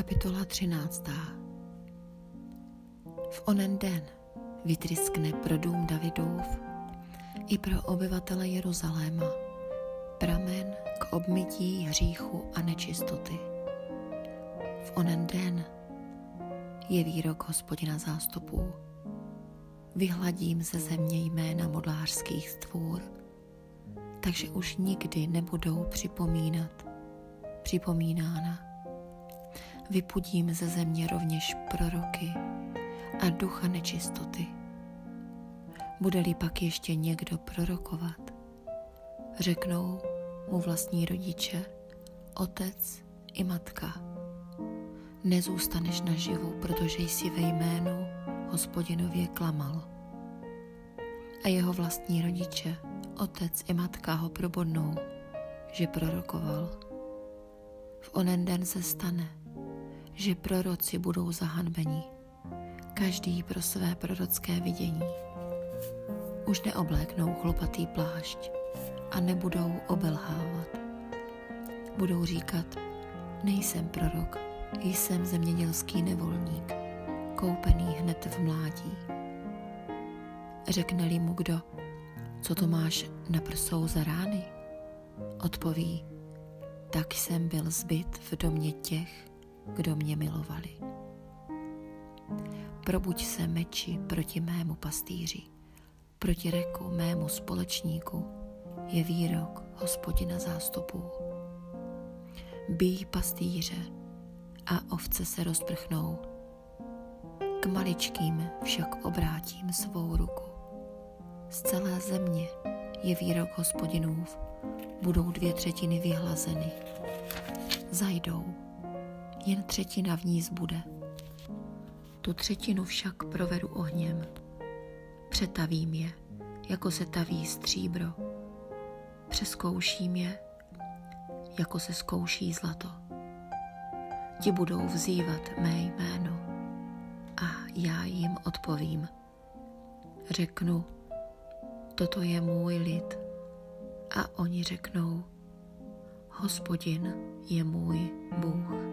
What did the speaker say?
Kapitola 13. V onen den vytryskne pro dům Davidův i pro obyvatele Jeruzaléma pramen k obmytí hříchu a nečistoty. V onen den je výrok hospodina zástupů. Vyhladím ze země jména modlářských stvůr, takže už nikdy nebudou připomínat, připomínána vypudím ze země rovněž proroky a ducha nečistoty. Bude-li pak ještě někdo prorokovat, řeknou mu vlastní rodiče, otec i matka. Nezůstaneš naživu, protože jsi ve jménu hospodinově klamal. A jeho vlastní rodiče, otec i matka ho probodnou, že prorokoval. V onen den se stane, že proroci budou zahanbeni, každý pro své prorocké vidění. Už neobléknou chlupatý plášť a nebudou obelhávat. Budou říkat, nejsem prorok, jsem zemědělský nevolník, koupený hned v mládí. Řekne-li mu kdo, co to máš na prsou za rány? Odpoví, tak jsem byl zbyt v domě těch, kdo mě milovali. Probuď se meči proti mému pastýři, proti reku mému společníku, je výrok hospodina zástupů. Bíj pastýře a ovce se rozprchnou, k maličkým však obrátím svou ruku. Z celé země je výrok hospodinův, budou dvě třetiny vyhlazeny. Zajdou jen třetina v ní zbude. Tu třetinu však provedu ohněm. Přetavím je, jako se taví stříbro. Přeskouším je, jako se zkouší zlato. Ti budou vzývat mé jméno a já jim odpovím. Řeknu, toto je můj lid a oni řeknou, hospodin je můj Bůh.